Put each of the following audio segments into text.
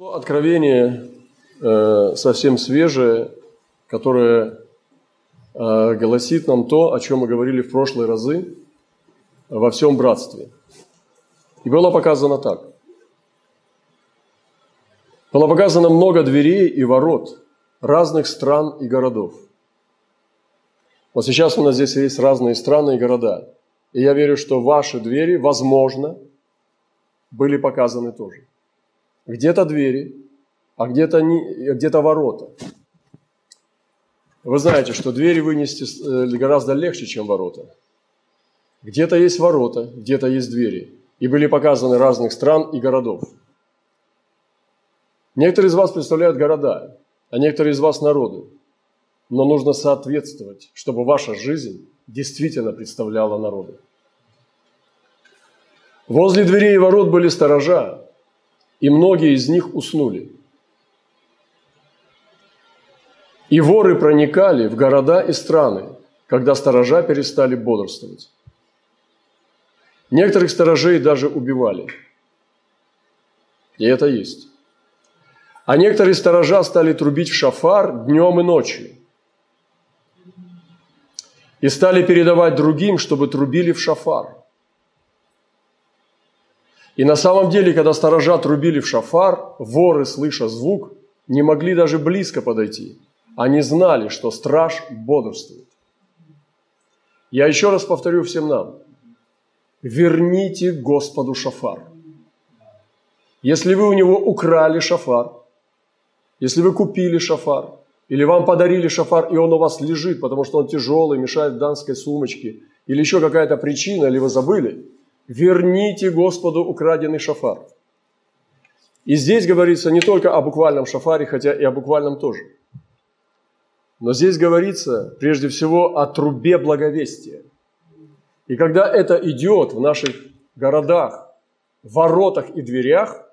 Откровение э, совсем свежее, которое э, гласит нам то, о чем мы говорили в прошлые разы во всем братстве. И было показано так. Было показано много дверей и ворот разных стран и городов. Вот сейчас у нас здесь есть разные страны и города. И я верю, что ваши двери, возможно, были показаны тоже где-то двери, а где-то, не, где-то ворота. Вы знаете, что двери вынести э, гораздо легче, чем ворота. Где-то есть ворота, где-то есть двери. И были показаны разных стран и городов. Некоторые из вас представляют города, а некоторые из вас народы. Но нужно соответствовать, чтобы ваша жизнь действительно представляла народы. Возле дверей и ворот были сторожа, и многие из них уснули. И воры проникали в города и страны, когда сторожа перестали бодрствовать. Некоторых сторожей даже убивали. И это есть. А некоторые сторожа стали трубить в шафар днем и ночью. И стали передавать другим, чтобы трубили в шафар. И на самом деле, когда сторожа трубили в шафар, воры, слыша звук, не могли даже близко подойти. Они знали, что страж бодрствует. Я еще раз повторю всем нам. Верните Господу шафар. Если вы у него украли шафар, если вы купили шафар, или вам подарили шафар, и он у вас лежит, потому что он тяжелый, мешает в данской сумочке, или еще какая-то причина, или вы забыли – верните Господу украденный шафар. И здесь говорится не только о буквальном шафаре, хотя и о буквальном тоже. Но здесь говорится прежде всего о трубе благовестия. И когда это идет в наших городах, воротах и дверях,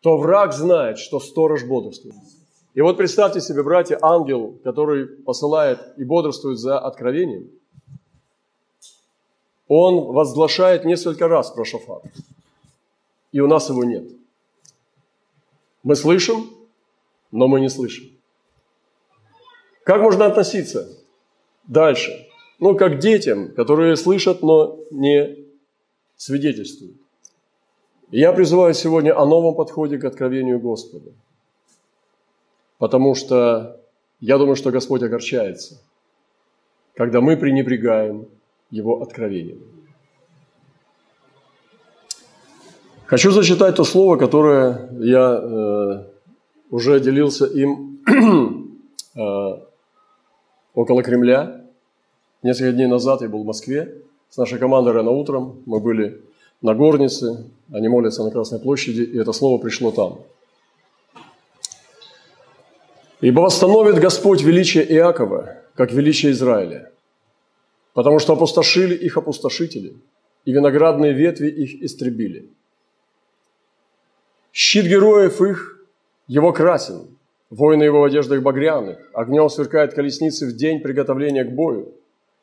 то враг знает, что сторож бодрствует. И вот представьте себе, братья, ангел, который посылает и бодрствует за откровением – он возглашает несколько раз про шофар. И у нас его нет. Мы слышим, но мы не слышим. Как можно относиться дальше? Ну, как детям, которые слышат, но не свидетельствуют. Я призываю сегодня о новом подходе к откровению Господа. Потому что я думаю, что Господь огорчается, когда мы пренебрегаем его откровением. Хочу зачитать то слово, которое я э, уже делился им э, около Кремля. Несколько дней назад я был в Москве с нашей командой рано утром. Мы были на горнице, они молятся на Красной площади, и это слово пришло там. «Ибо восстановит Господь величие Иакова, как величие Израиля, потому что опустошили их опустошители, и виноградные ветви их истребили. Щит героев их, его красен, воины его в одеждах багряных, огнем сверкают колесницы в день приготовления к бою,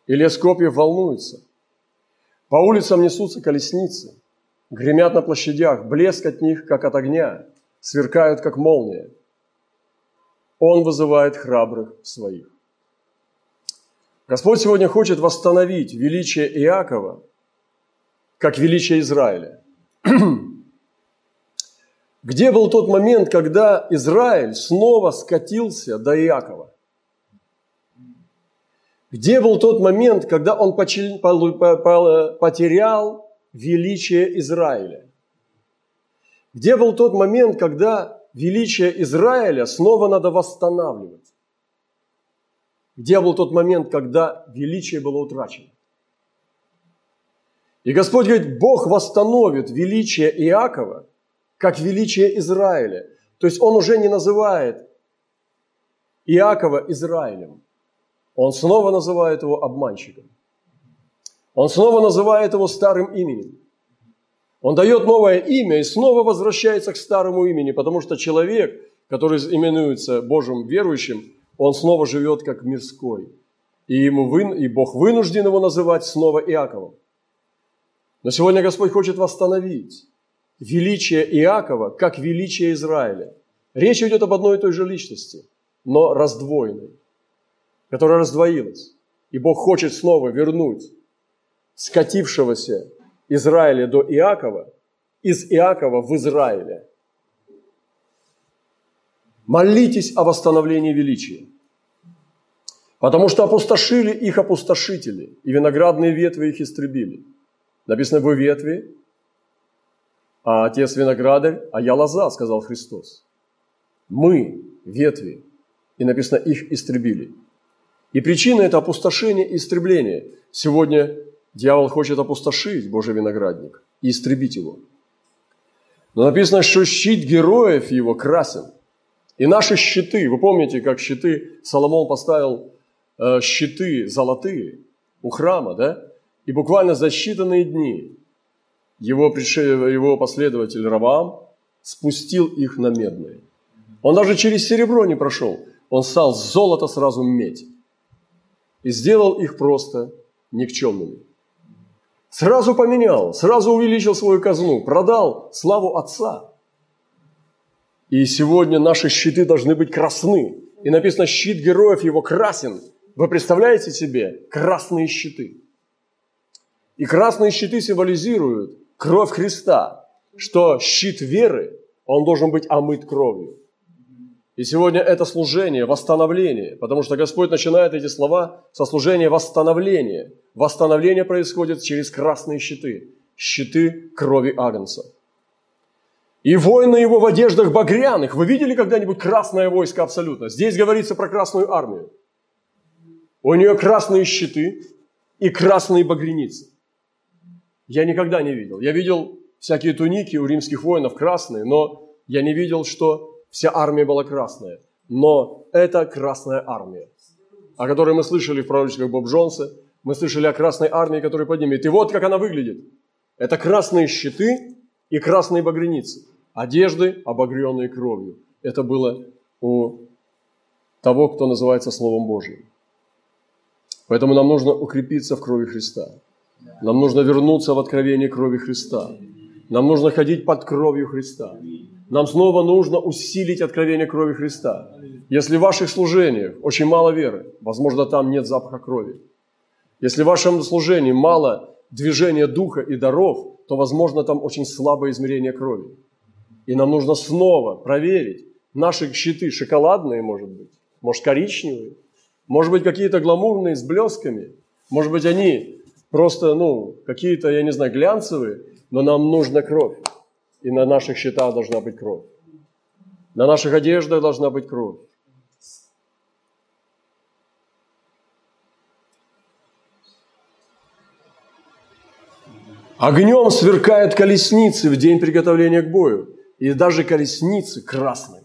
и лес копьев волнуется. По улицам несутся колесницы, гремят на площадях, блеск от них, как от огня, сверкают, как молния. Он вызывает храбрых своих. Господь сегодня хочет восстановить величие Иакова, как величие Израиля. Где был тот момент, когда Израиль снова скатился до Иакова? Где был тот момент, когда он потерял величие Израиля? Где был тот момент, когда величие Израиля снова надо восстанавливать? Где был тот момент, когда величие было утрачено? И Господь говорит, Бог восстановит величие Иакова, как величие Израиля. То есть Он уже не называет Иакова Израилем. Он снова называет его обманщиком. Он снова называет его старым именем. Он дает новое имя и снова возвращается к старому имени, потому что человек, который именуется Божьим верующим, он снова живет как мирской. И, ему вы, и Бог вынужден его называть снова Иаковом. Но сегодня Господь хочет восстановить величие Иакова, как величие Израиля. Речь идет об одной и той же личности, но раздвоенной, которая раздвоилась. И Бог хочет снова вернуть скатившегося Израиля до Иакова из Иакова в Израиле. Молитесь о восстановлении величия. Потому что опустошили их опустошители, и виноградные ветви их истребили. Написано, вы ветви, а отец виноградарь, а я лоза, сказал Христос. Мы ветви, и написано, их истребили. И причина – это опустошение и истребление. Сегодня дьявол хочет опустошить Божий виноградник и истребить его. Но написано, что щит героев его красен. И наши щиты, вы помните, как щиты Соломон поставил Э, щиты золотые у храма, да? И буквально за считанные дни его, его последователь Равам спустил их на медные. Он даже через серебро не прошел. Он стал с золота сразу медь. И сделал их просто никчемными. Сразу поменял, сразу увеличил свою казну, продал славу Отца. И сегодня наши щиты должны быть красны. И написано, щит героев его красен – вы представляете себе красные щиты? И красные щиты символизируют кровь Христа, что щит веры, он должен быть омыт кровью. И сегодня это служение, восстановление, потому что Господь начинает эти слова со служения восстановления. Восстановление происходит через красные щиты, щиты крови Агнца. И воины его в одеждах багряных. Вы видели когда-нибудь красное войско абсолютно? Здесь говорится про красную армию. У нее красные щиты и красные багреницы. Я никогда не видел. Я видел всякие туники у римских воинов красные, но я не видел, что вся армия была красная. Но это красная армия, о которой мы слышали в пророчествах Боб Джонса. Мы слышали о красной армии, которая поднимет. И вот как она выглядит. Это красные щиты и красные багреницы. Одежды, обогренные кровью. Это было у того, кто называется Словом Божьим. Поэтому нам нужно укрепиться в крови Христа. Нам нужно вернуться в откровение крови Христа. Нам нужно ходить под кровью Христа. Нам снова нужно усилить откровение крови Христа. Если в ваших служениях очень мало веры, возможно, там нет запаха крови. Если в вашем служении мало движения духа и даров, то, возможно, там очень слабое измерение крови. И нам нужно снова проверить наши щиты, шоколадные, может быть, может, коричневые, может быть, какие-то гламурные с блесками. Может быть, они просто, ну, какие-то, я не знаю, глянцевые, но нам нужна кровь. И на наших счетах должна быть кровь. На наших одеждах должна быть кровь. Огнем сверкают колесницы в день приготовления к бою. И даже колесницы красные.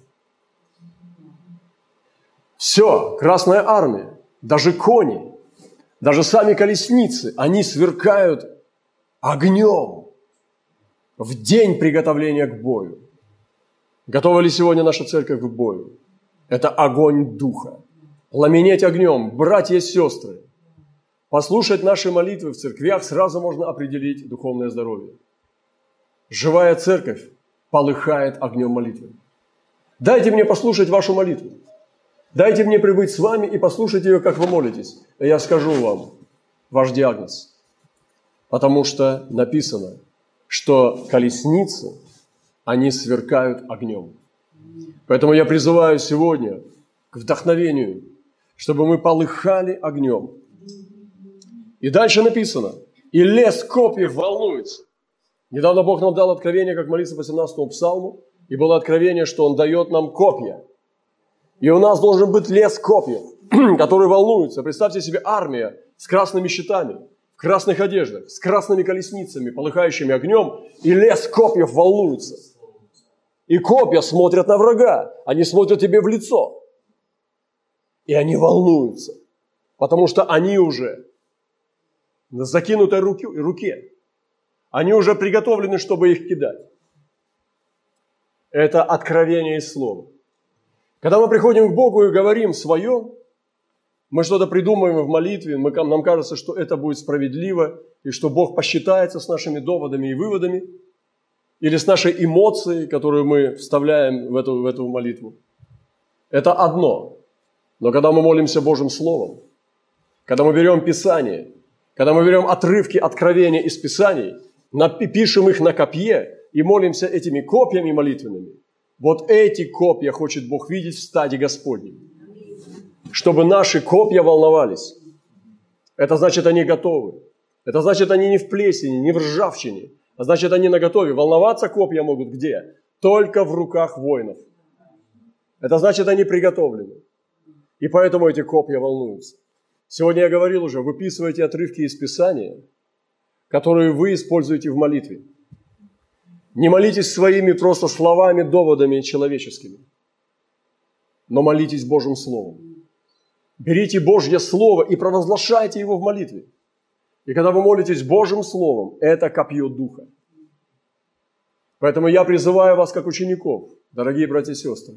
Все, Красная Армия, даже кони, даже сами колесницы, они сверкают огнем в день приготовления к бою. Готова ли сегодня наша церковь к бою? Это огонь духа. Пламенеть огнем, братья и сестры. Послушать наши молитвы в церквях сразу можно определить духовное здоровье. Живая церковь полыхает огнем молитвы. Дайте мне послушать вашу молитву. Дайте мне прибыть с вами и послушать ее, как вы молитесь. И я скажу вам ваш диагноз. Потому что написано, что колесницы, они сверкают огнем. Поэтому я призываю сегодня к вдохновению, чтобы мы полыхали огнем. И дальше написано, и лес копьев волнуется. Недавно Бог нам дал откровение, как молиться по 17 псалму, и было откровение, что Он дает нам копья – и у нас должен быть лес копьев, который волнуется. Представьте себе армия с красными щитами, в красных одеждах, с красными колесницами, полыхающими огнем, и лес копьев волнуется. И копья смотрят на врага, они смотрят тебе в лицо. И они волнуются, потому что они уже на закинутой руке, руке. Они уже приготовлены, чтобы их кидать. Это откровение из слова. Когда мы приходим к Богу и говорим свое, мы что-то придумываем в молитве, мы, нам кажется, что это будет справедливо, и что Бог посчитается с нашими доводами и выводами. или с нашей эмоцией, которую мы вставляем в эту, в эту молитву. Это одно. Но когда мы молимся Божьим Словом, когда мы берем Писание, когда мы берем отрывки откровения из Писаний, пишем их на копье и молимся этими копьями молитвенными, вот эти копья хочет Бог видеть в стаде Господнем. Чтобы наши копья волновались. Это значит, они готовы. Это значит, они не в плесени, не в ржавчине, а значит, они наготове. Волноваться копья могут где? Только в руках воинов. Это значит, они приготовлены. И поэтому эти копья волнуются. Сегодня я говорил уже, выписывайте отрывки из Писания, которые вы используете в молитве. Не молитесь своими просто словами, доводами человеческими, но молитесь Божьим Словом. Берите Божье Слово и провозглашайте его в молитве. И когда вы молитесь Божьим Словом, это копье Духа. Поэтому я призываю вас, как учеников, дорогие братья и сестры,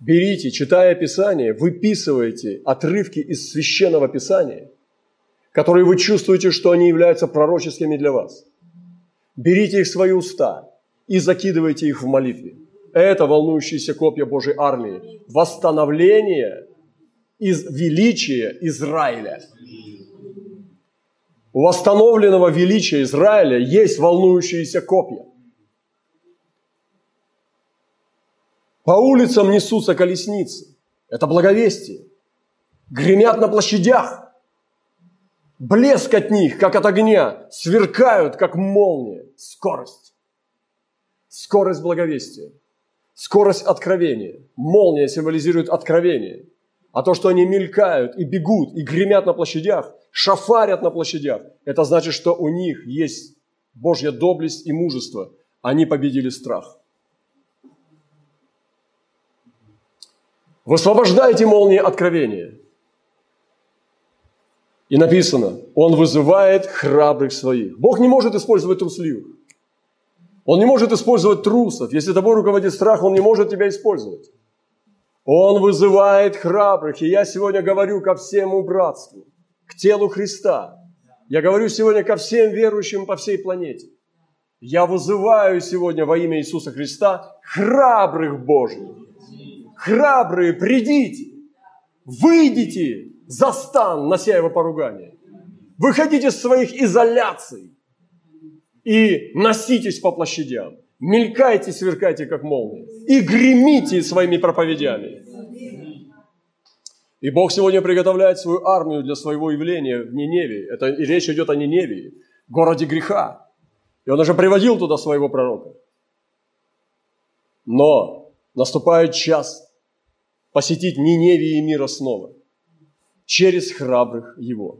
берите, читая Писание, выписывайте отрывки из Священного Писания, которые вы чувствуете, что они являются пророческими для вас. Берите их в свои уста и закидывайте их в молитве. Это волнующиеся копья Божьей армии. Восстановление из величия Израиля – у восстановленного величия Израиля есть волнующиеся копья. По улицам несутся колесницы. Это благовестие. Гремят на площадях. Блеск от них, как от огня, сверкают, как молния. Скорость. Скорость благовестия. Скорость откровения. Молния символизирует откровение. А то, что они мелькают и бегут, и гремят на площадях, шафарят на площадях, это значит, что у них есть Божья доблесть и мужество. Они победили страх. Высвобождайте молнии откровения. И написано, Он вызывает храбрых своих. Бог не может использовать трусливых. Он не может использовать трусов. Если тобой руководит страх, Он не может тебя использовать. Он вызывает храбрых. И я сегодня говорю ко всему братству – к телу Христа. Я говорю сегодня ко всем верующим по всей планете. Я вызываю сегодня во имя Иисуса Христа храбрых Божьих. Храбрые, придите, выйдите за стан, нося его поругание. Выходите из своих изоляций и носитесь по площадям. Мелькайте, сверкайте, как молнии. И гремите своими проповедями. И Бог сегодня приготовляет свою армию для своего явления в Ниневии. Это, и речь идет о Ниневии, городе греха. И он уже приводил туда своего пророка. Но наступает час посетить Ниневии и мира снова через храбрых его.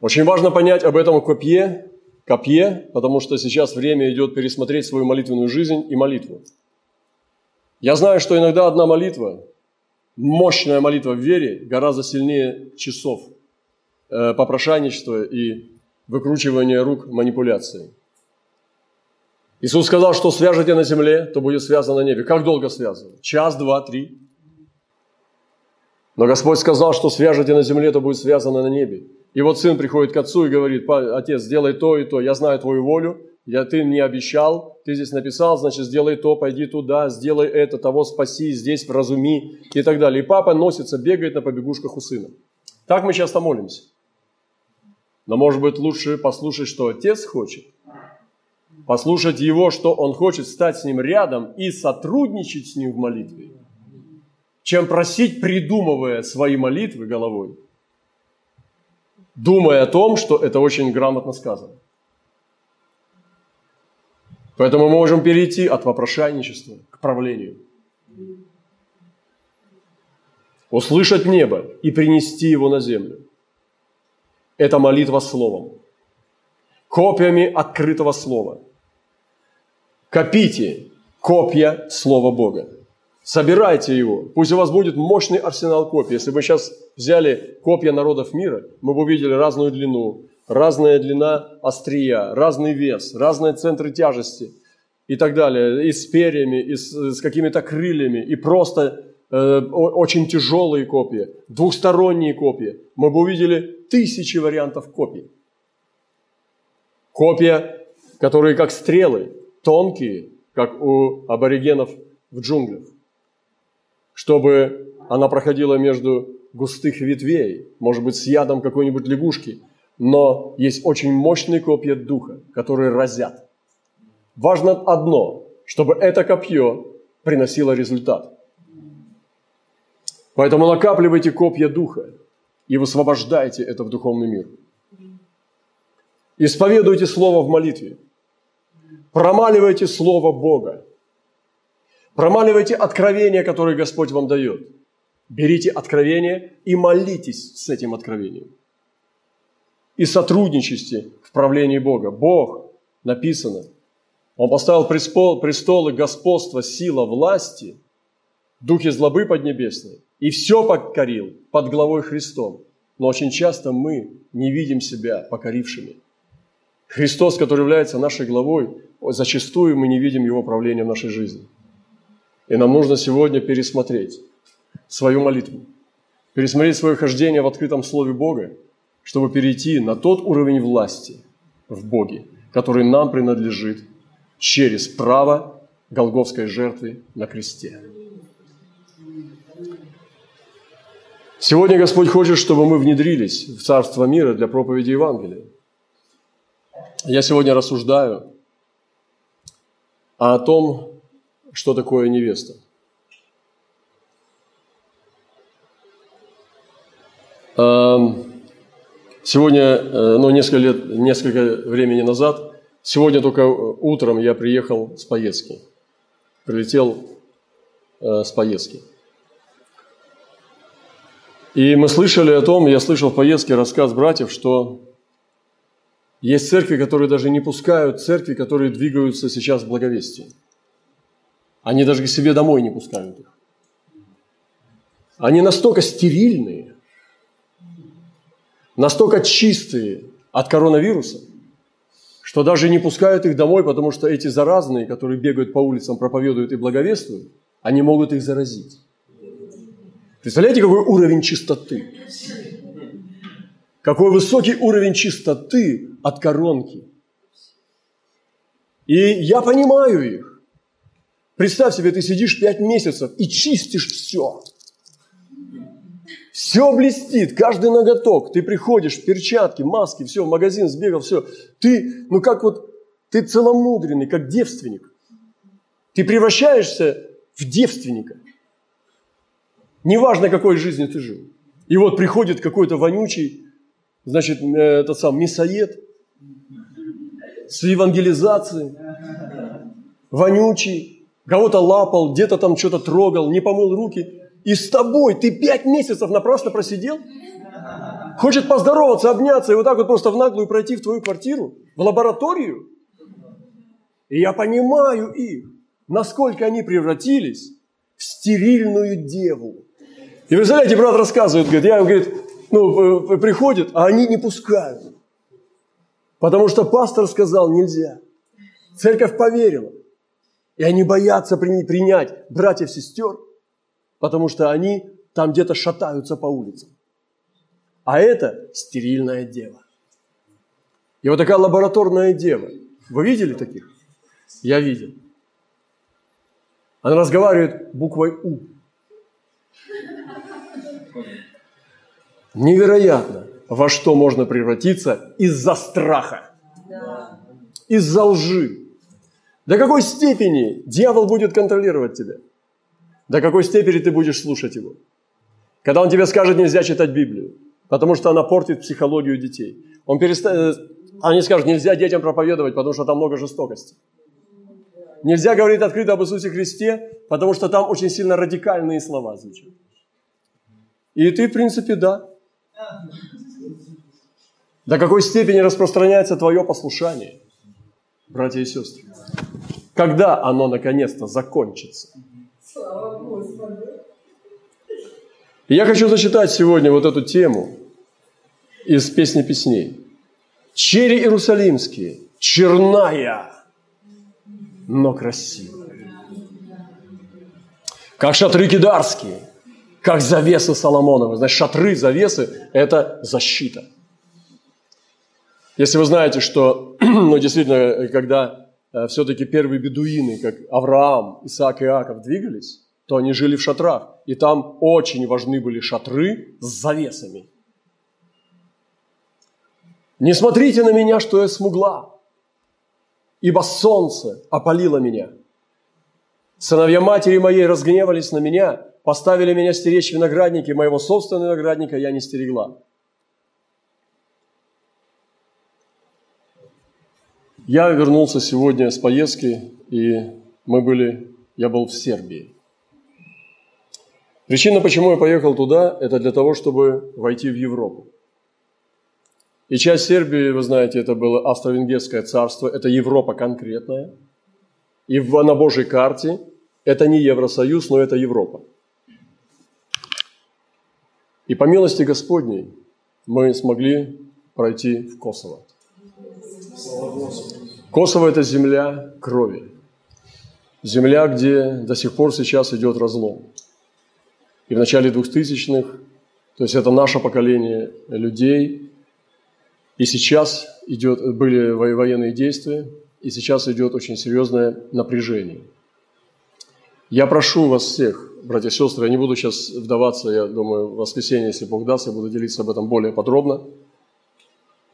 Очень важно понять об этом копье, копье, потому что сейчас время идет пересмотреть свою молитвенную жизнь и молитву. Я знаю, что иногда одна молитва, мощная молитва в вере, гораздо сильнее часов э, попрошайничества и выкручивания рук манипуляции. Иисус сказал, что свяжете на земле, то будет связано на небе. Как долго связано? Час, два, три. Но Господь сказал, что свяжете на земле, то будет связано на небе. И вот сын приходит к отцу и говорит, отец, сделай то и то, я знаю твою волю, я, ты мне обещал, ты здесь написал, значит, сделай то, пойди туда, сделай это, того спаси, здесь вразуми и так далее. И папа носится, бегает на побегушках у сына. Так мы часто молимся. Но может быть лучше послушать, что отец хочет. Послушать его, что он хочет, стать с ним рядом и сотрудничать с ним в молитве. Чем просить, придумывая свои молитвы головой, думая о том, что это очень грамотно сказано. Поэтому мы можем перейти от вопрошайничества к правлению. Услышать небо и принести его на землю. Это молитва словом. Копьями открытого слова. Копите копья Слова Бога. Собирайте его. Пусть у вас будет мощный арсенал копий. Если бы сейчас взяли копья народов мира, мы бы увидели разную длину, разная длина острия, разный вес, разные центры тяжести и так далее, и с перьями, и с, с какими-то крыльями, и просто э, очень тяжелые копии, двухсторонние копии. Мы бы увидели тысячи вариантов копий. Копья, которые как стрелы, тонкие, как у аборигенов в джунглях, чтобы она проходила между густых ветвей, может быть, с ядом какой-нибудь лягушки, но есть очень мощные копья духа, которые разят. Важно одно, чтобы это копье приносило результат. Поэтому накапливайте копья духа и высвобождайте это в духовный мир. Исповедуйте Слово в молитве. Промаливайте Слово Бога. Промаливайте откровение, которое Господь вам дает. Берите откровение и молитесь с этим откровением. И сотрудничайте в правлении Бога. Бог, написано, Он поставил престол, престолы господства, сила, власти, духи злобы поднебесной, и все покорил под главой Христом. Но очень часто мы не видим себя покорившими. Христос, который является нашей главой, зачастую мы не видим Его правления в нашей жизни. И нам нужно сегодня пересмотреть свою молитву, пересмотреть свое хождение в открытом Слове Бога, чтобы перейти на тот уровень власти в Боге, который нам принадлежит через право Голговской жертвы на кресте. Сегодня Господь хочет, чтобы мы внедрились в Царство мира для проповеди Евангелия. Я сегодня рассуждаю о том, что такое невеста. Сегодня, э, ну, несколько лет, несколько времени назад, сегодня только утром я приехал с поездки. Прилетел э, с поездки. И мы слышали о том, я слышал в поездке рассказ братьев, что есть церкви, которые даже не пускают церкви, которые двигаются сейчас в благовестии. Они даже к себе домой не пускают их. Они настолько стерильные, настолько чистые от коронавируса, что даже не пускают их домой, потому что эти заразные, которые бегают по улицам, проповедуют и благовествуют, они могут их заразить. Представляете, какой уровень чистоты? Какой высокий уровень чистоты от коронки. И я понимаю их. Представь себе, ты сидишь пять месяцев и чистишь все. Все блестит, каждый ноготок. Ты приходишь перчатки, маски, все, в магазин сбегал, все. Ты, ну как вот, ты целомудренный, как девственник. Ты превращаешься в девственника. Неважно, какой жизнью ты жил. И вот приходит какой-то вонючий, значит, э, этот сам мясоед с евангелизацией, вонючий, кого-то лапал, где-то там что-то трогал, не помыл руки. И с тобой ты пять месяцев напрасно просидел? Хочет поздороваться, обняться и вот так вот просто в наглую пройти в твою квартиру, в лабораторию? И я понимаю их, насколько они превратились в стерильную деву. И представляете, брат рассказывает, говорит, я, говорит, ну, приходит, а они не пускают. Потому что пастор сказал, нельзя. Церковь поверила. И они боятся принять братьев-сестер, потому что они там где-то шатаются по улицам. А это стерильная дева. И вот такая лабораторная дева. Вы видели таких? Я видел. Она разговаривает буквой У. Невероятно, во что можно превратиться из-за страха, из-за лжи. До какой степени дьявол будет контролировать тебя? До какой степени ты будешь слушать его? Когда он тебе скажет, нельзя читать Библию, потому что она портит психологию детей. Он перестанет, э, они скажут, нельзя детям проповедовать, потому что там много жестокости. Нельзя говорить открыто об Иисусе Христе, потому что там очень сильно радикальные слова звучат. И ты, в принципе, да, до какой степени распространяется твое послушание, братья и сестры? Когда оно наконец-то закончится? Я хочу зачитать сегодня вот эту тему из песни песней. Черри Иерусалимские, черная, но красивая. Как шатры кидарские, как завесы Соломоновы. Значит, шатры, завесы – это защита. Если вы знаете, что, ну, действительно, когда э, все-таки первые бедуины, как Авраам, Исаак и Иаков, двигались, то они жили в шатрах. И там очень важны были шатры с завесами. Не смотрите на меня, что я смугла, ибо солнце опалило меня. Сыновья матери моей разгневались на меня, поставили меня стеречь виноградники, моего собственного виноградника я не стерегла. Я вернулся сегодня с поездки, и мы были, я был в Сербии. Причина, почему я поехал туда, это для того, чтобы войти в Европу. И часть Сербии, вы знаете, это было Австро-Венгерское царство, это Европа конкретная. И на Божьей карте это не Евросоюз, но это Европа. И по милости Господней мы смогли пройти в Косово. Косово – это земля крови. Земля, где до сих пор сейчас идет разлом. И в начале 2000-х, то есть это наше поколение людей, и сейчас идет, были военные действия, и сейчас идет очень серьезное напряжение. Я прошу вас всех, братья и сестры, я не буду сейчас вдаваться, я думаю, в воскресенье, если Бог даст, я буду делиться об этом более подробно.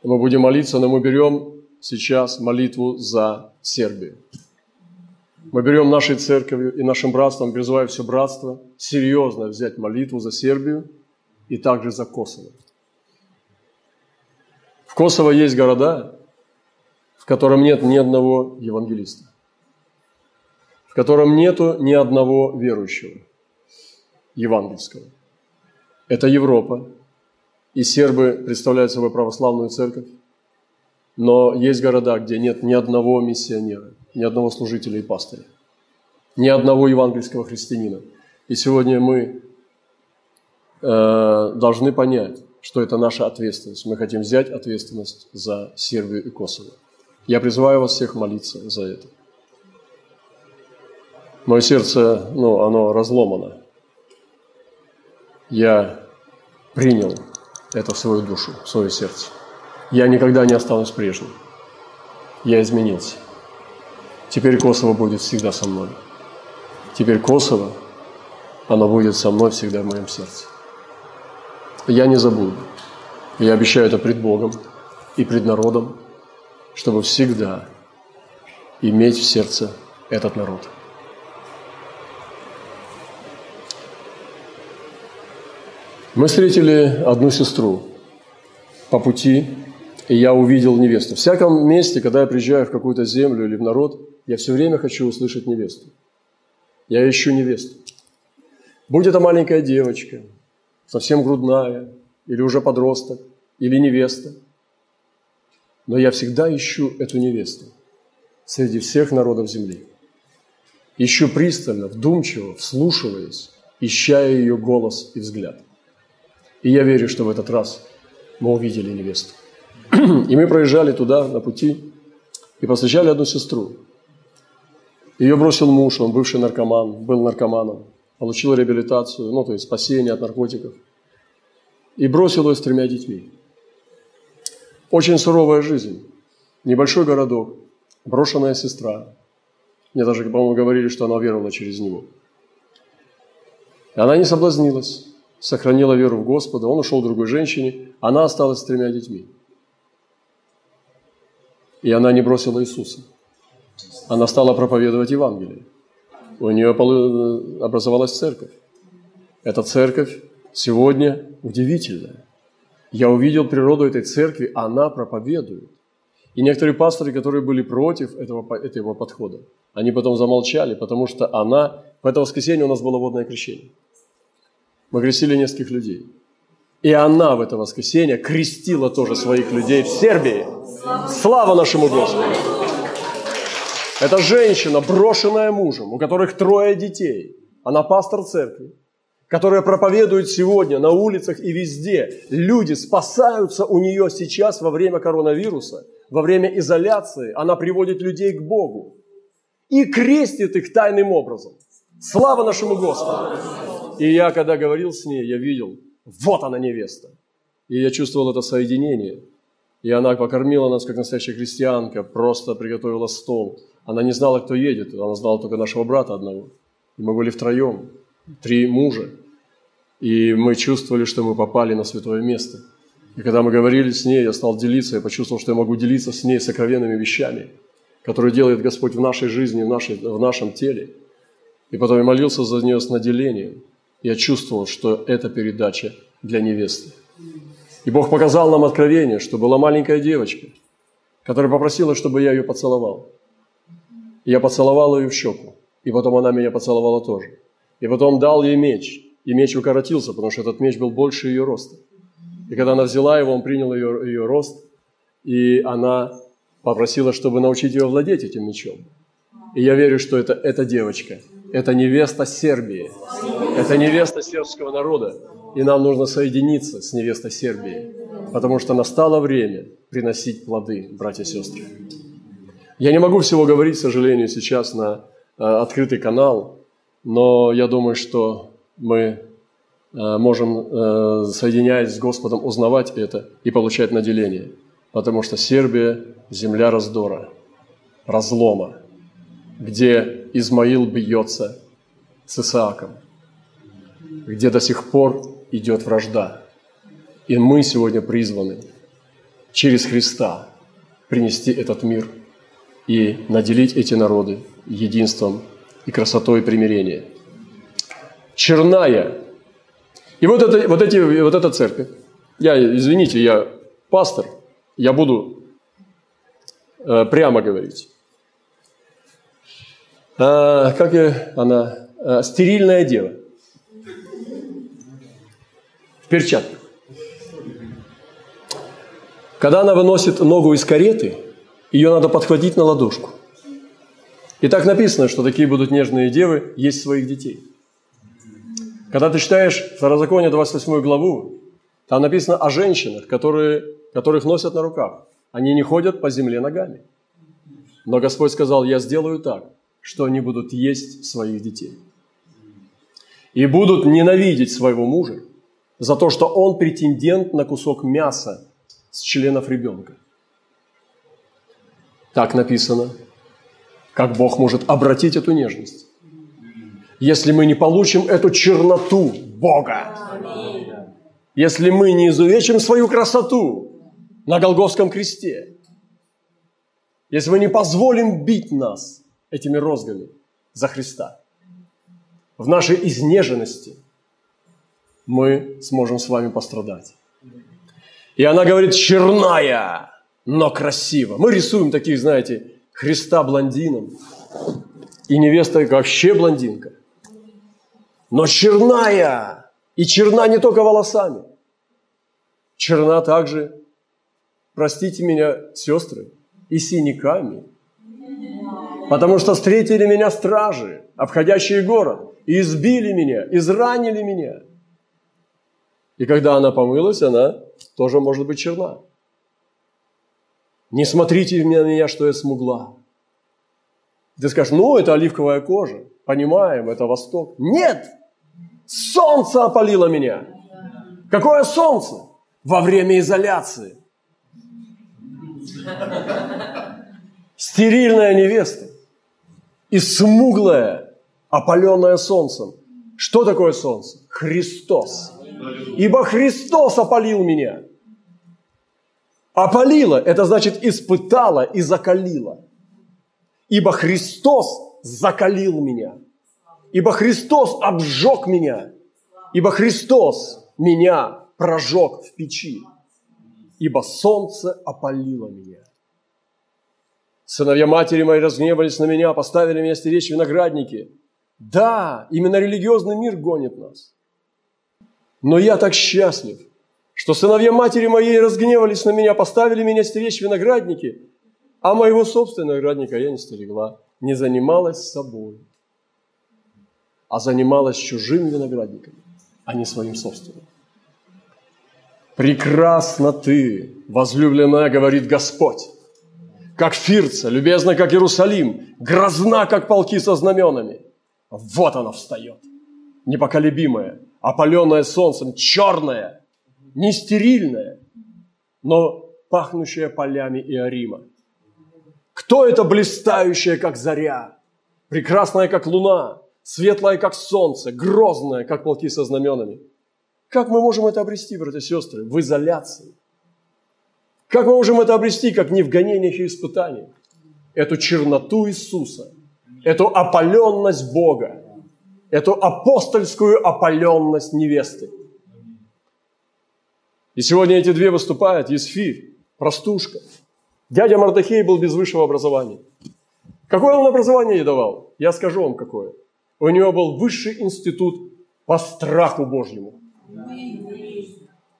Мы будем молиться, но мы берем сейчас молитву за Сербию. Мы берем нашей церковью и нашим братством, призывая все братство, серьезно взять молитву за Сербию и также за Косово. В Косово есть города, в котором нет ни одного евангелиста, в котором нету ни одного верующего евангельского. Это Европа, и сербы представляют собой православную церковь, но есть города, где нет ни одного миссионера, ни одного служителя и пастыря, ни одного евангельского христианина. И сегодня мы э, должны понять, что это наша ответственность. Мы хотим взять ответственность за Сербию и Косово. Я призываю вас всех молиться за это. Мое сердце, ну, оно разломано. Я принял это в свою душу, в свое сердце. Я никогда не останусь прежним. Я изменился. Теперь Косово будет всегда со мной. Теперь Косово, оно будет со мной всегда в моем сердце. Я не забуду. Я обещаю это пред Богом и пред народом, чтобы всегда иметь в сердце этот народ. Мы встретили одну сестру по пути, и я увидел невесту. В всяком месте, когда я приезжаю в какую-то землю или в народ, я все время хочу услышать невесту. Я ищу невесту. Будь это маленькая девочка, совсем грудная, или уже подросток, или невеста. Но я всегда ищу эту невесту среди всех народов земли. Ищу пристально, вдумчиво, вслушиваясь, ища ее голос и взгляд. И я верю, что в этот раз мы увидели невесту. И мы проезжали туда на пути и повстречали одну сестру. Ее бросил муж, он бывший наркоман, был наркоманом получил реабилитацию, ну, то есть спасение от наркотиков, и бросил ее с тремя детьми. Очень суровая жизнь. Небольшой городок, брошенная сестра. Мне даже, по-моему, говорили, что она веровала через него. И она не соблазнилась, сохранила веру в Господа. Он ушел к другой женщине, она осталась с тремя детьми. И она не бросила Иисуса. Она стала проповедовать Евангелие у нее образовалась церковь. Эта церковь сегодня удивительная. Я увидел природу этой церкви, она проповедует. И некоторые пасторы, которые были против этого, этого подхода, они потом замолчали, потому что она... В это воскресенье у нас было водное крещение. Мы крестили нескольких людей. И она в это воскресенье крестила тоже своих людей в Сербии. Слава нашему Господу! Это женщина, брошенная мужем, у которых трое детей. Она пастор церкви, которая проповедует сегодня на улицах и везде. Люди спасаются у нее сейчас во время коронавируса, во время изоляции. Она приводит людей к Богу и крестит их тайным образом. Слава нашему Господу! И я, когда говорил с ней, я видел, вот она невеста. И я чувствовал это соединение. И она покормила нас, как настоящая христианка, просто приготовила стол. Она не знала, кто едет, она знала только нашего брата одного. И мы были втроем, три мужа. И мы чувствовали, что мы попали на святое место. И когда мы говорили с ней, я стал делиться, я почувствовал, что я могу делиться с ней сокровенными вещами, которые делает Господь в нашей жизни, в, нашей, в нашем теле. И потом я молился за нее с наделением. Я чувствовал, что это передача для невесты. И Бог показал нам откровение, что была маленькая девочка, которая попросила, чтобы я ее поцеловал. И я поцеловал ее в щеку, и потом она меня поцеловала тоже. И потом дал ей меч, и меч укоротился, потому что этот меч был больше ее роста. И когда она взяла его, он принял ее, ее рост, и она попросила, чтобы научить ее владеть этим мечом. И я верю, что это эта девочка, это невеста Сербии, это невеста сербского народа, и нам нужно соединиться с невестой Сербии, потому что настало время приносить плоды, братья и сестры. Я не могу всего говорить, к сожалению, сейчас на э, открытый канал, но я думаю, что мы э, можем, э, соединяясь с Господом, узнавать это и получать наделение. Потому что Сербия – земля раздора, разлома, где Измаил бьется с Исааком, где до сих пор идет вражда. И мы сегодня призваны через Христа принести этот мир и наделить эти народы единством и красотой примирения. Черная. И вот, это, вот, эти, вот эта церковь. Я, извините, я пастор, я буду э, прямо говорить. А, как я, она? А, стерильная дева в перчатках. Когда она выносит ногу из кареты, ее надо подхватить на ладошку. И так написано, что такие будут нежные девы есть своих детей. Когда ты читаешь Второзаконие 28 главу, там написано о женщинах, которые, которых носят на руках. Они не ходят по земле ногами. Но Господь сказал, я сделаю так, что они будут есть своих детей. И будут ненавидеть своего мужа, за то, что он претендент на кусок мяса с членов ребенка. Так написано. Как Бог может обратить эту нежность? Если мы не получим эту черноту Бога, если мы не изувечим свою красоту на Голговском кресте, если мы не позволим бить нас этими розгами за Христа, в нашей изнеженности – мы сможем с вами пострадать. И она говорит, черная, но красиво. Мы рисуем таких, знаете, Христа блондином. И невеста вообще блондинка. Но черная. И черна не только волосами. Черна также, простите меня, сестры, и синяками. Потому что встретили меня стражи, обходящие город, и избили меня, изранили меня – и когда она помылась, она тоже может быть черна. Не смотрите на меня, что я смугла. Ты скажешь, ну, это оливковая кожа. Понимаем, это Восток. Нет! Солнце опалило меня. Какое солнце? Во время изоляции. Стерильная невеста и смуглая, опаленная солнцем. Что такое солнце? Христос ибо Христос опалил меня. Опалила – это значит испытала и закалила. Ибо Христос закалил меня. Ибо Христос обжег меня. Ибо Христос меня прожег в печи. Ибо солнце опалило меня. Сыновья матери мои разгневались на меня, поставили меня стеречь виноградники. Да, именно религиозный мир гонит нас. Но я так счастлив, что сыновья матери моей разгневались на меня, поставили меня стеречь виноградники, а моего собственного виноградника я не стерегла, не занималась собой, а занималась чужим виноградником, а не своим собственным. «Прекрасно ты, возлюбленная, — говорит Господь, — как Фирца, любезна, как Иерусалим, грозна, как полки со знаменами. Вот она встает, непоколебимая, опаленная солнцем, черная, не стерильная, но пахнущая полями Иорима. Кто это блистающая, как заря, прекрасная, как луна, светлая, как солнце, грозная, как полки со знаменами? Как мы можем это обрести, братья и сестры, в изоляции? Как мы можем это обрести, как не в гонениях и испытаниях? Эту черноту Иисуса, эту опаленность Бога, эту апостольскую опаленность невесты. И сегодня эти две выступают, Есфирь, простушка. Дядя Мардахей был без высшего образования. Какое он образование ей давал? Я скажу вам какое. У него был высший институт по страху Божьему.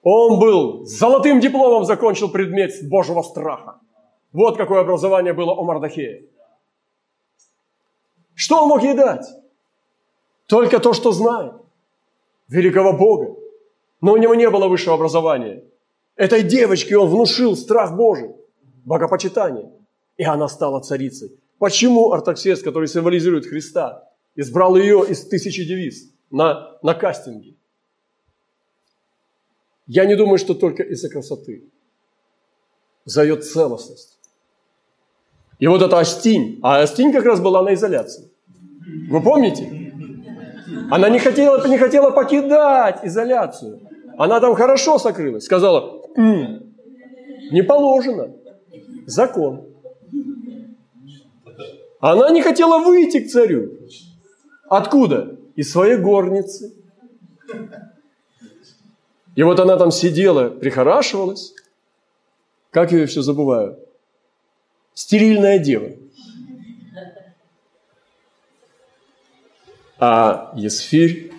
Он был золотым дипломом закончил предмет Божьего страха. Вот какое образование было у Мардахея. Что он мог ей дать? Только то, что знает. Великого Бога. Но у него не было высшего образования. Этой девочке он внушил страх Божий, богопочитание. И она стала царицей. Почему Артаксеркс, который символизирует Христа, избрал ее из тысячи девиз на, на кастинге? Я не думаю, что только из-за красоты. За ее целостность. И вот эта Астинь, а Астинь как раз была на изоляции. Вы помните? Она не хотела, не хотела покидать изоляцию. Она там хорошо сокрылась. Сказала, М, не положено. Закон. Она не хотела выйти к царю. Откуда? Из своей горницы. И вот она там сидела, прихорашивалась. Как я ее все забываю? Стерильная дева. а Есфирь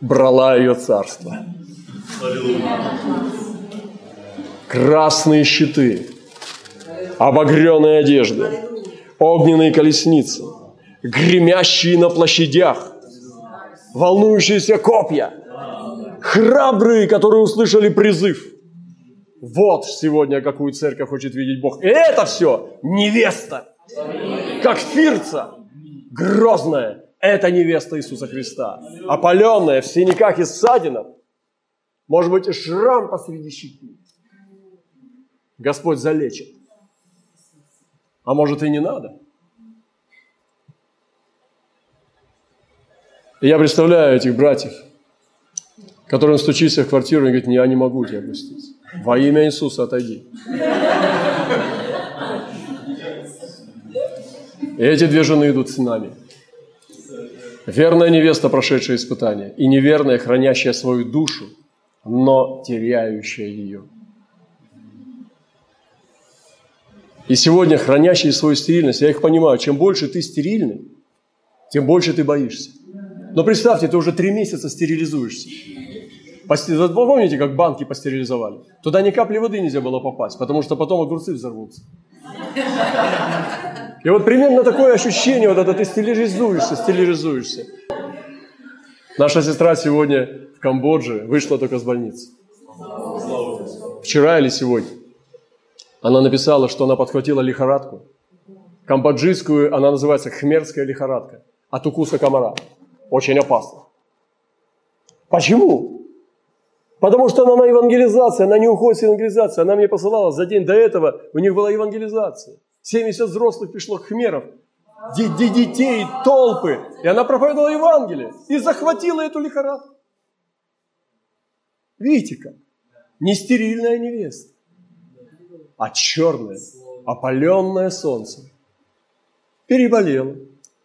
брала ее царство. Красные щиты, обогренные одежды, огненные колесницы, гремящие на площадях, волнующиеся копья, храбрые, которые услышали призыв. Вот сегодня какую церковь хочет видеть Бог. И это все невеста, как фирца, грозная, это невеста Иисуса Христа, опаленная в синяках и ссадинах, может быть, шрам посреди щеки. Господь залечит. А может и не надо. Я представляю этих братьев, которым стучишься в квартиру и говорит, я не могу тебя пустить. Во имя Иисуса отойди. И эти две жены идут с нами. Верная невеста, прошедшая испытание, и неверная, хранящая свою душу, но теряющая ее. И сегодня хранящие свою стерильность, я их понимаю, чем больше ты стерильный, тем больше ты боишься. Но представьте, ты уже три месяца стерилизуешься. Помните, как банки постерилизовали? Туда ни капли воды нельзя было попасть, потому что потом огурцы взорвутся. И вот примерно такое ощущение, вот это ты стилизуешься, стилизуешься. Наша сестра сегодня в Камбодже вышла только с больницы. Вчера или сегодня. Она написала, что она подхватила лихорадку. Камбоджийскую, она называется хмерская лихорадка. От укуса комара. Очень опасно. Почему? Потому что она на евангелизации, она не уходит с евангелизации. Она мне посылала за день до этого, у них была евангелизация. 70 взрослых пришло хмеров, детей, толпы. И она проповедовала Евангелие и захватила эту лихорадку. Видите как? Не стерильная невеста, а черная, опаленное солнце. Переболела.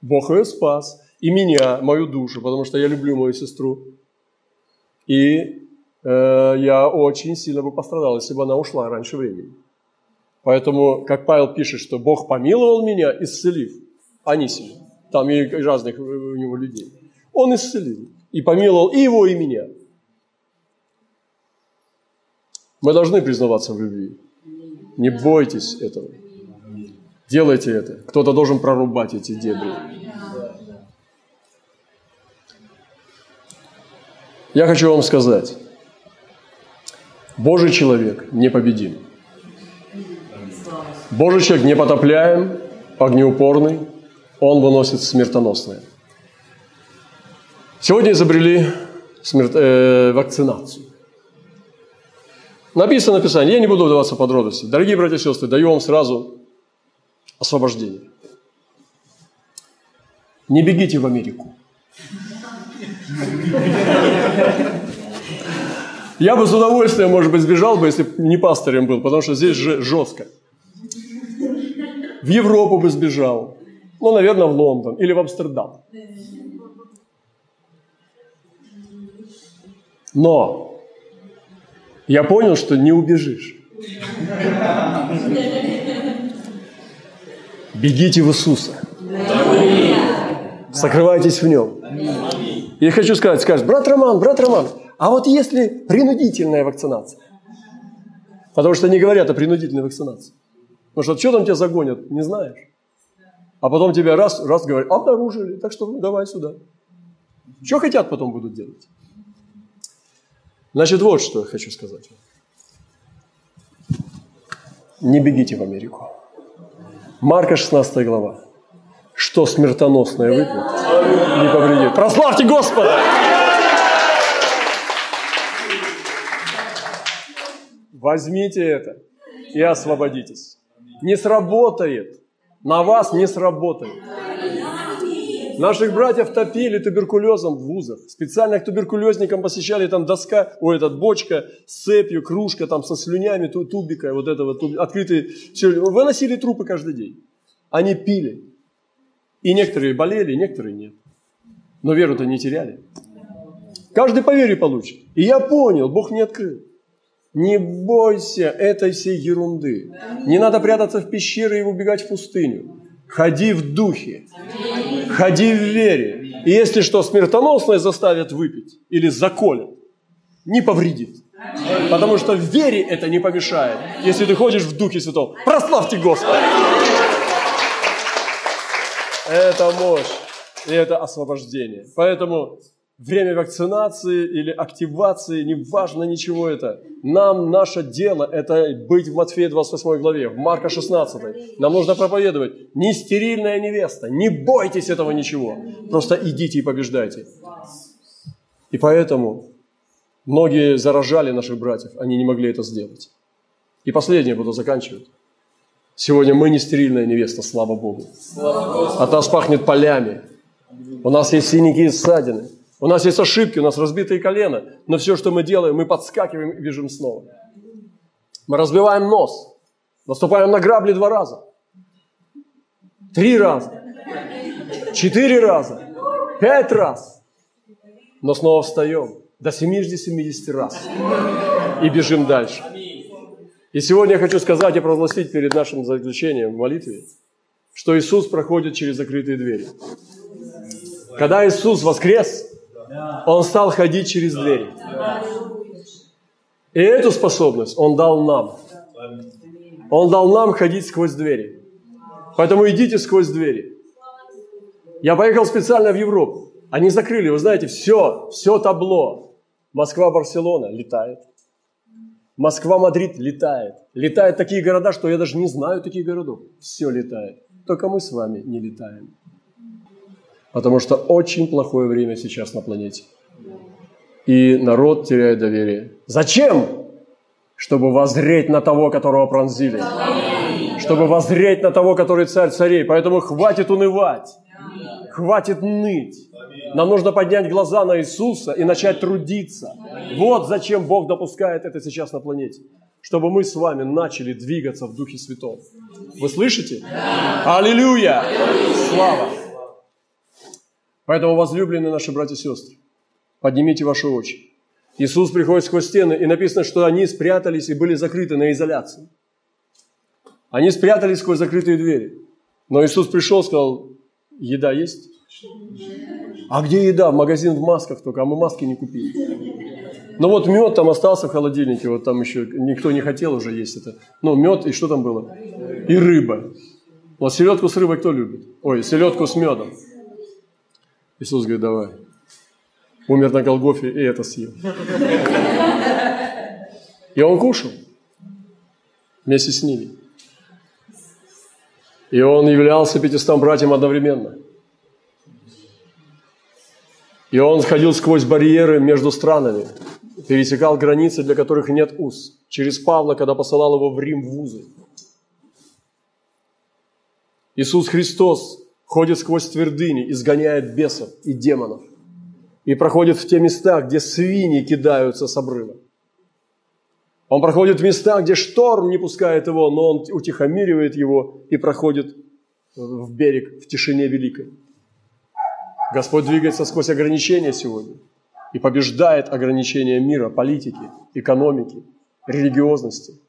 Бог ее спас. И меня, мою душу, потому что я люблю мою сестру. И я очень сильно бы пострадал, если бы она ушла раньше времени. Поэтому, как Павел пишет, что Бог помиловал меня, исцелив Анисима. Там и разных у него людей. Он исцелил и помиловал и его, и меня. Мы должны признаваться в любви. Не бойтесь этого. Делайте это. Кто-то должен прорубать эти дебри. Я хочу вам сказать, Божий человек непобедим. Божий человек непотопляем, огнеупорный, он выносит смертоносное. Сегодня изобрели смерт... э, вакцинацию. Написано Писание, я не буду вдаваться в подробности. Дорогие братья и сестры, даю вам сразу освобождение. Не бегите в Америку. Я бы с удовольствием, может быть, сбежал бы, если бы не пастырем был, потому что здесь же жестко. В Европу бы сбежал. Ну, наверное, в Лондон или в Амстердам. Но я понял, что не убежишь. Бегите в Иисуса. Сокрывайтесь в Нем. И хочу сказать, скажешь, брат Роман, брат Роман, а вот если принудительная вакцинация? Потому что не говорят о принудительной вакцинации. Потому что что там тебя загонят, не знаешь. А потом тебя раз, раз говорят, обнаружили, так что давай сюда. Что хотят потом будут делать? Значит, вот что я хочу сказать. Не бегите в Америку. Марка 16 глава. Что смертоносное выпьет, не повредит. Прославьте Господа! Возьмите это и освободитесь. Не сработает. На вас не сработает. Наших братьев топили туберкулезом в вузах. Специально к туберкулезникам посещали там доска, ой, этот бочка с цепью, кружка там со слюнями, тубика, вот этого, туб, открытые. Выносили трупы каждый день. Они пили. И некоторые болели, некоторые нет. Но веру-то не теряли. Каждый по вере получит. И я понял, Бог не открыл. Не бойся этой всей ерунды. Не надо прятаться в пещеры и убегать в пустыню. Ходи в духе. Ходи в вере. И если что смертоносное заставят выпить или заколят, не повредит. Потому что в вере это не помешает, если ты ходишь в Духе Святом. Прославьте Господа! Это мощь, и это освобождение. Поэтому время вакцинации или активации, не важно ничего это. Нам наше дело – это быть в Матфея 28 главе, в Марка 16. Нам нужно проповедовать. Не стерильная невеста, не бойтесь этого ничего. Просто идите и побеждайте. И поэтому многие заражали наших братьев, они не могли это сделать. И последнее буду заканчивать. Сегодня мы не стерильная невеста, слава Богу. От нас пахнет полями. У нас есть синяки и ссадины. У нас есть ошибки, у нас разбитые колено, но все, что мы делаем, мы подскакиваем и бежим снова. Мы разбиваем нос, наступаем на грабли два раза, три раза, четыре раза, пять раз, но снова встаем до 70-70 раз и бежим дальше. И сегодня я хочу сказать и провозгласить перед нашим заключением в молитве, что Иисус проходит через закрытые двери. Когда Иисус воскрес, он стал ходить через двери. И эту способность Он дал нам. Он дал нам ходить сквозь двери. Поэтому идите сквозь двери. Я поехал специально в Европу. Они закрыли, вы знаете, все, все табло. Москва-Барселона летает. Москва-Мадрид летает. Летают такие города, что я даже не знаю таких городов. Все летает. Только мы с вами не летаем. Потому что очень плохое время сейчас на планете. И народ теряет доверие. Зачем? Чтобы воззреть на того, которого пронзили. Чтобы воззреть на того, который царь царей. Поэтому хватит унывать. Хватит ныть. Нам нужно поднять глаза на Иисуса и начать трудиться. Вот зачем Бог допускает это сейчас на планете. Чтобы мы с вами начали двигаться в Духе Святом. Вы слышите? Аллилуйя! Слава! Поэтому, возлюбленные наши братья и сестры, поднимите ваши очи. Иисус приходит сквозь стены, и написано, что они спрятались и были закрыты на изоляции. Они спрятались сквозь закрытые двери. Но Иисус пришел сказал, еда есть? А где еда? В магазин в масках только, а мы маски не купили. Ну вот мед там остался в холодильнике, вот там еще никто не хотел уже есть это. Ну мед и что там было? И рыба. Вот селедку с рыбой кто любит? Ой, селедку с медом. Иисус говорит, давай. Умер на Голгофе и это съел. И он кушал вместе с ними. И он являлся пятистам братьям одновременно. И он ходил сквозь барьеры между странами, пересекал границы, для которых нет уз. через Павла, когда посылал его в Рим в вузы. Иисус Христос ходит сквозь твердыни, изгоняет бесов и демонов и проходит в те места, где свиньи кидаются с обрыва. Он проходит в места, где шторм не пускает его, но он утихомиривает его и проходит в берег в тишине великой. Господь двигается сквозь ограничения сегодня и побеждает ограничения мира, политики, экономики, религиозности.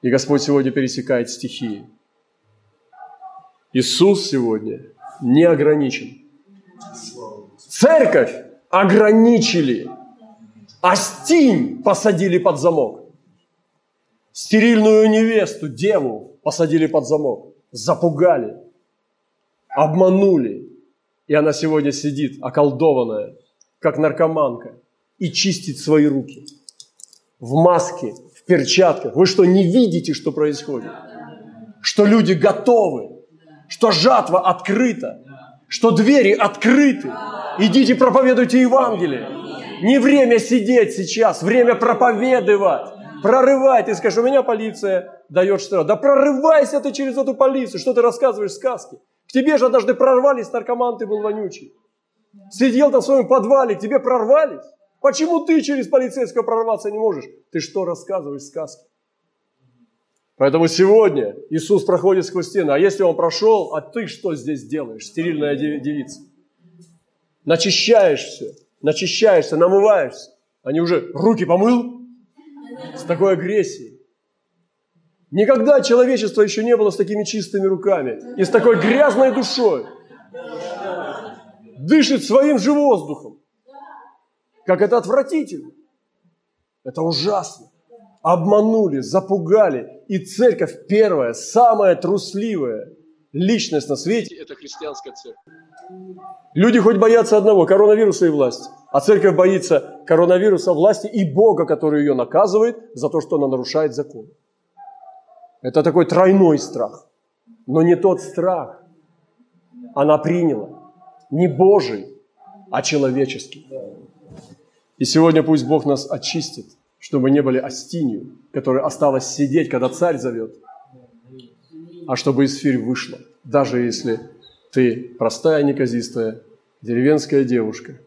И Господь сегодня пересекает стихии. Иисус сегодня не ограничен. Церковь ограничили, а стинь посадили под замок. Стерильную невесту, деву посадили под замок, запугали, обманули. И она сегодня сидит околдованная, как наркоманка, и чистит свои руки. В маске, в перчатках. Вы что, не видите, что происходит? Что люди готовы, что жатва открыта, что двери открыты. Идите проповедуйте Евангелие. Не время сидеть сейчас, время проповедовать. Прорывай. Ты скажешь, у меня полиция дает штраф. Да прорывайся ты через эту полицию. Что ты рассказываешь сказки? К тебе же однажды прорвались наркоман, ты был вонючий. Сидел там в своем подвале, к тебе прорвались. Почему ты через полицейского прорваться не можешь? Ты что рассказываешь сказки? Поэтому сегодня Иисус проходит сквозь стены. А если Он прошел, а ты что здесь делаешь, стерильная девица? Начищаешь все, начищаешься, намываешься. Они уже руки помыл с такой агрессией. Никогда человечество еще не было с такими чистыми руками и с такой грязной душой. Дышит своим же воздухом. Как это отвратительно. Это ужасно. Обманули, запугали. И церковь первая, самая трусливая личность на свете – это христианская церковь. Люди хоть боятся одного – коронавируса и власти. А церковь боится коронавируса, власти и Бога, который ее наказывает за то, что она нарушает закон. Это такой тройной страх. Но не тот страх она приняла. Не Божий, а человеческий. И сегодня пусть Бог нас очистит, чтобы не были остинью, которая осталась сидеть, когда царь зовет, а чтобы из эфир вышла, даже если ты простая, неказистая, деревенская девушка,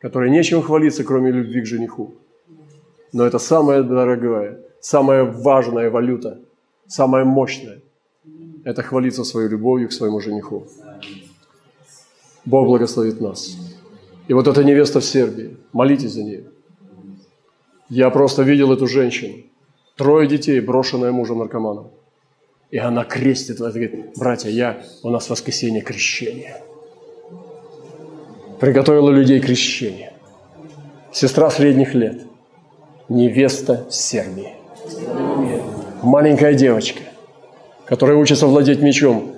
которой нечем хвалиться, кроме любви к жениху. Но это самая дорогая, самая важная валюта – самое мощное – это хвалиться своей любовью к своему жениху. Бог благословит нас. И вот эта невеста в Сербии, молитесь за нее. Я просто видел эту женщину. Трое детей, брошенная мужем наркоманом. И она крестит, она говорит, братья, я, у нас воскресенье крещения. Приготовила людей к крещению. Сестра средних лет, невеста Сербии маленькая девочка, которая учится владеть мечом.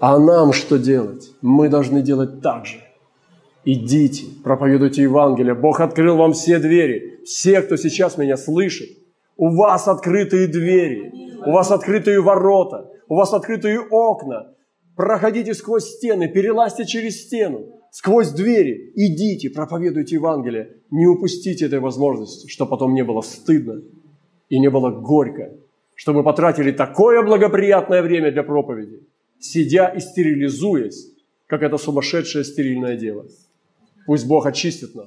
А нам что делать? Мы должны делать так же. Идите, проповедуйте Евангелие. Бог открыл вам все двери. Все, кто сейчас меня слышит, у вас открытые двери, у вас открытые ворота, у вас открытые окна. Проходите сквозь стены, перелазьте через стену, сквозь двери. Идите, проповедуйте Евангелие. Не упустите этой возможности, чтобы потом не было стыдно и не было горько чтобы потратили такое благоприятное время для проповеди, сидя и стерилизуясь, как это сумасшедшее стерильное дело. Пусть Бог очистит нас.